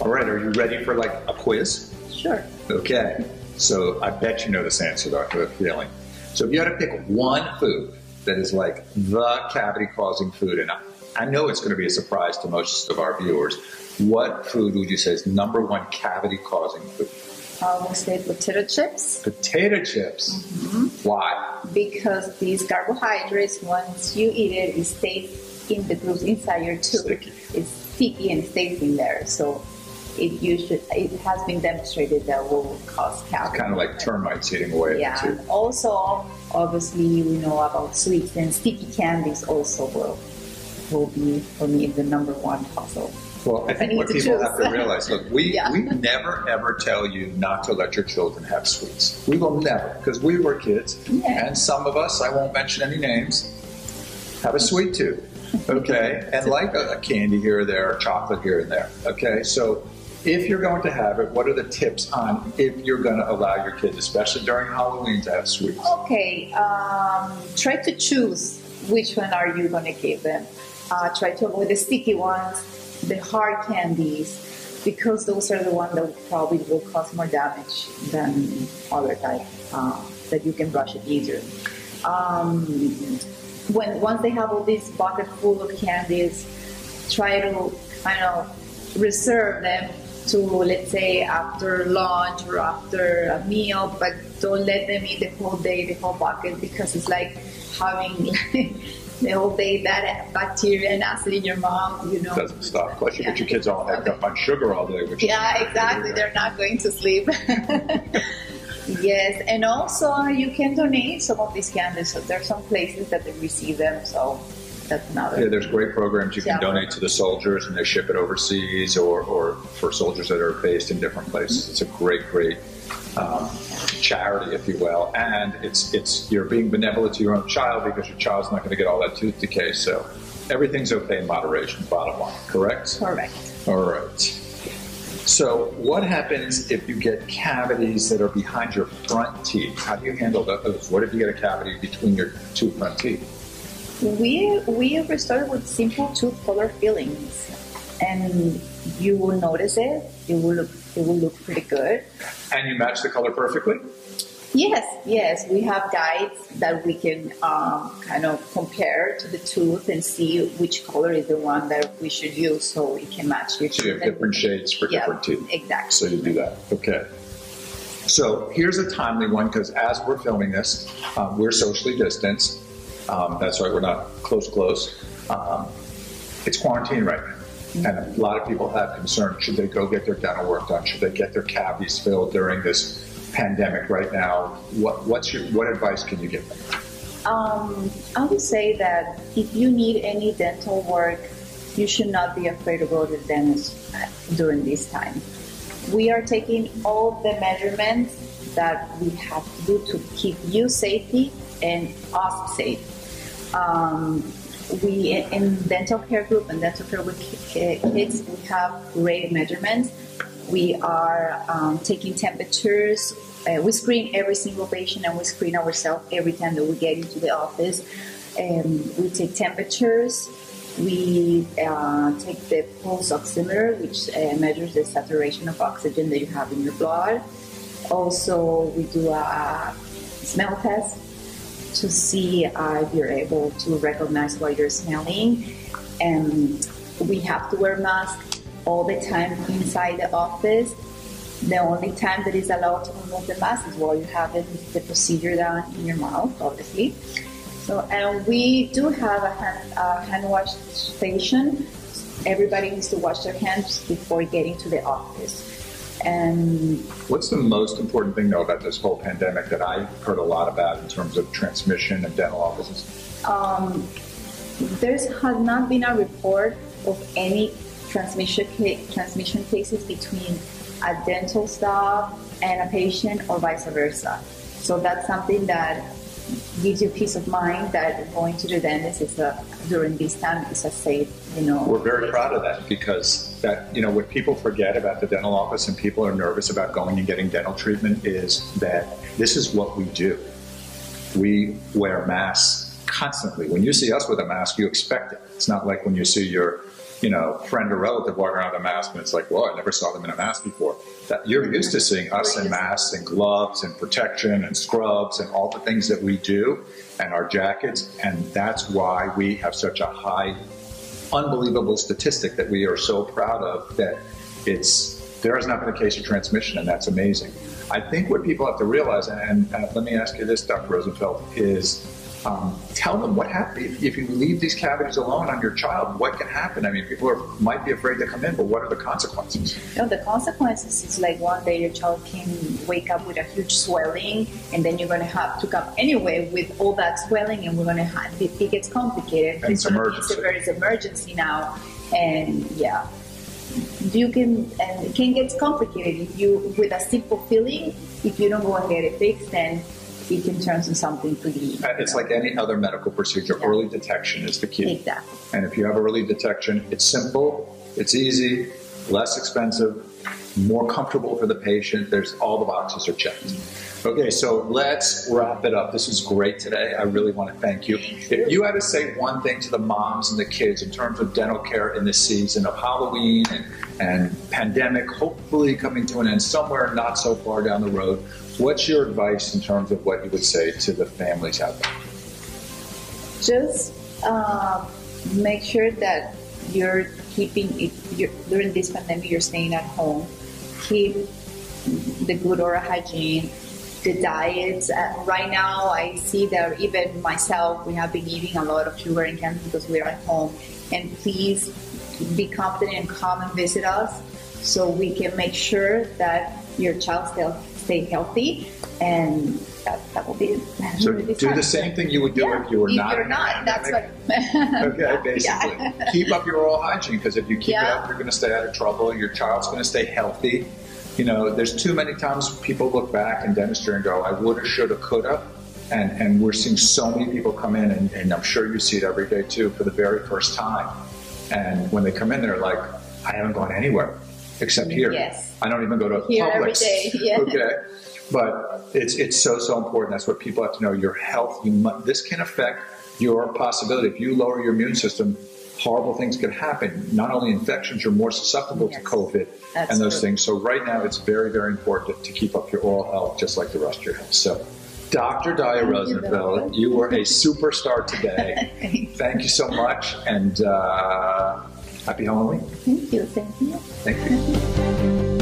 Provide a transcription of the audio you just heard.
All right, are you ready for like a quiz? Sure. Okay, so I bet you know this answer, though, I have a feeling. So if you had to pick one food that is like the cavity causing food, and I, I know it's going to be a surprise to most of our viewers, what food would you say is number one cavity causing food? Uh, I will say potato chips Potato chips. Mm-hmm. Why? because these carbohydrates, once you eat it, it stays in the grooves inside your tooth. Sticky. It's sticky and stays in there. So it usually it has been demonstrated that will cause cavity. Kind of like termites eating away Yeah. at the and tooth. Also, obviously, we know about sweets and sticky candies. Also, will will be for me the number one puzzle. Well, I I think need what people choose. have to realize, look, we, Yeah. we never ever tell you not to let your children have sweets. We will never, because we were kids, Yeah. and some of us, I won't mention any names, have a sweet tooth, okay? and like a, a candy here or there, or chocolate here and there, okay? So if you're going to have it, what are the tips on if you're going to allow your kids, especially during Halloween, to have sweets? Okay, um, try to choose which one are you going to give them. Uh, try to avoid the sticky ones, the hard candies, because those are the ones that probably will cause more damage than other type uh, that you can brush it easier. Um, when once they have all this bucket full of candies, try to kind of reserve them to let's say after lunch or after a meal, but don't let them eat the whole day, the whole bucket, because it's like having the whole day that bacteria and acid in your mouth, you know. Doesn't stop. Plus, you Yeah. get your kids all hecked up on sugar all day, which is Yeah, exactly. They're not going to sleep. yes, and also you can donate some of these candies. So there's some places that they receive them, so that's another. Yeah, there's great programs you can Yeah. donate to the soldiers and they ship it overseas or, or for soldiers that are based in different places. It's a great, great um, charity, if you will. And it's, it's you're being benevolent to your own child because your child's not going to get all that tooth decay. So everything's okay in moderation, bottom line, correct? Correct. All right. So what happens if you get cavities that are behind your front teeth? How do you handle those? What if you get a cavity between your two front teeth? We we restarted with simple tooth color fillings, and you will notice it. It will look it will look pretty good. And you match the color perfectly? Yes, yes, we have guides that we can um, kind of compare to the tooth and see which color is the one that we should use so we can match your So you have different shades for Yeah, different teeth. exactly. So you do that. Okay. So here's a timely one because as we're filming this, um, we're socially distanced. Um, that's right, we're not close, close. Um, it's quarantine right now. And a lot of people have concern. Should they go get their dental work done? Should they get their cavities filled during this pandemic right now? What, what's your, what advice can you give them? Um, I would say that if you need any dental work, you should not be afraid to go to the dentist during this time. We are taking all the measurements that we have to do to keep you safety and us safe. Um, we in dental care group and dental care with kids, we have great measurements. We are um, taking temperatures. Uh, we screen every single patient and we screen ourselves every time that we get into the office. Um, we take temperatures. We uh, take the pulse oximeter, which uh, measures the saturation of oxygen that you have in your blood. Also, we do a smell test to see if you're able to recognize what you're smelling. And we have to wear masks all the time inside the office. The only time that is allowed to remove the mask is while you have the procedure done in your mouth, obviously. So, and we do have a hand, a hand wash station. Everybody needs to wash their hands before getting to the office. And What's the most important thing, though, about this whole pandemic that I've heard a lot about in terms of transmission of dental offices? Um, there has not been a report of any transmission ca- transmission cases between a dental staff and a patient or vice versa. So that's something that gives you peace of mind that going to the dentist is a, during this time is a safe, you know. We're very proud of that because that, you know, what people forget about the dental office and people are nervous about going and getting dental treatment is that this is what we do. We wear masks constantly. When you see us with a mask, you expect it. It's not like when you see your, you know, friend or relative walking around with a mask, and it's like, well, I never saw them in a mask before. That you're used to seeing us in masks and gloves and protection and scrubs and all the things that we do and our jackets, and that's why we have such a high, unbelievable statistic that we are so proud of that it's there has not been a case of transmission, and that's amazing. I think what people have to realize, and uh, let me ask you this, Dr. Rosenfeld, is um, tell them what happens if, you leave these cavities alone on your child. What can happen? I mean, people are, might be afraid to come in, but what are the consequences? No, the consequences is like one day your child can wake up with a huge swelling, and then you're going to have to come anyway with all that swelling, and we're going to have it, it gets complicated. And it's be emergency. it's emergency now, and yeah, you can and it can get complicated if you with a simple feeling. If you don't go and get it fixed, then it can turn to something pretty. Uh, It's like any other medical procedure. Yeah. Early detection is the key. Exactly. And if you have early detection, it's simple, it's easy, less expensive, more comfortable for the patient. There's all the boxes are checked. Okay, so let's wrap it up. This is great today. I really want to thank you. If you had to say one thing to the moms and the kids in terms of dental care in this season of Halloween and, and pandemic, hopefully coming to an end somewhere not so far down the road, what's your advice in terms of what you would say to the families out there? just uh, make sure that you're keeping it during this pandemic you're staying at home. Keep the good oral hygiene the diets. Uh, right now i see that even myself we have been eating a lot of sugar and candy because we're at home. And please be confident and come and visit us so we can make sure that your child stay healthy and that, that will be. So Really do the same thing you would do Yeah, if you were if not. you're not, that's what. Okay, basically. Yeah. Keep up your oral hygiene because if you keep it up, you're going to stay out of trouble. Your child's going to stay healthy. You know, there's too many times people look back in dentistry and go, I woulda, shoulda, coulda. And, and we're seeing so many people come in, and, and I'm sure you see it every day too, for the very first time. And when they come in, they're like, I haven't gone anywhere except here. Yes. I don't even go to Here every Publix. day, yeah. Okay. But it's it's so so important. That's what people have to know. Your health. You mu- this can affect your possibility. If you lower your immune system, horrible things can happen. Not only infections, you're more susceptible Yes. to COVID That's and those true. things. So right now, it's very very important to keep up your oral health, just like the rest of your health. So. Dr. Daya Rosenfeld, you were a superstar today. Thank you so much, and uh, happy Halloween. Thank you. Thank you. Thank you.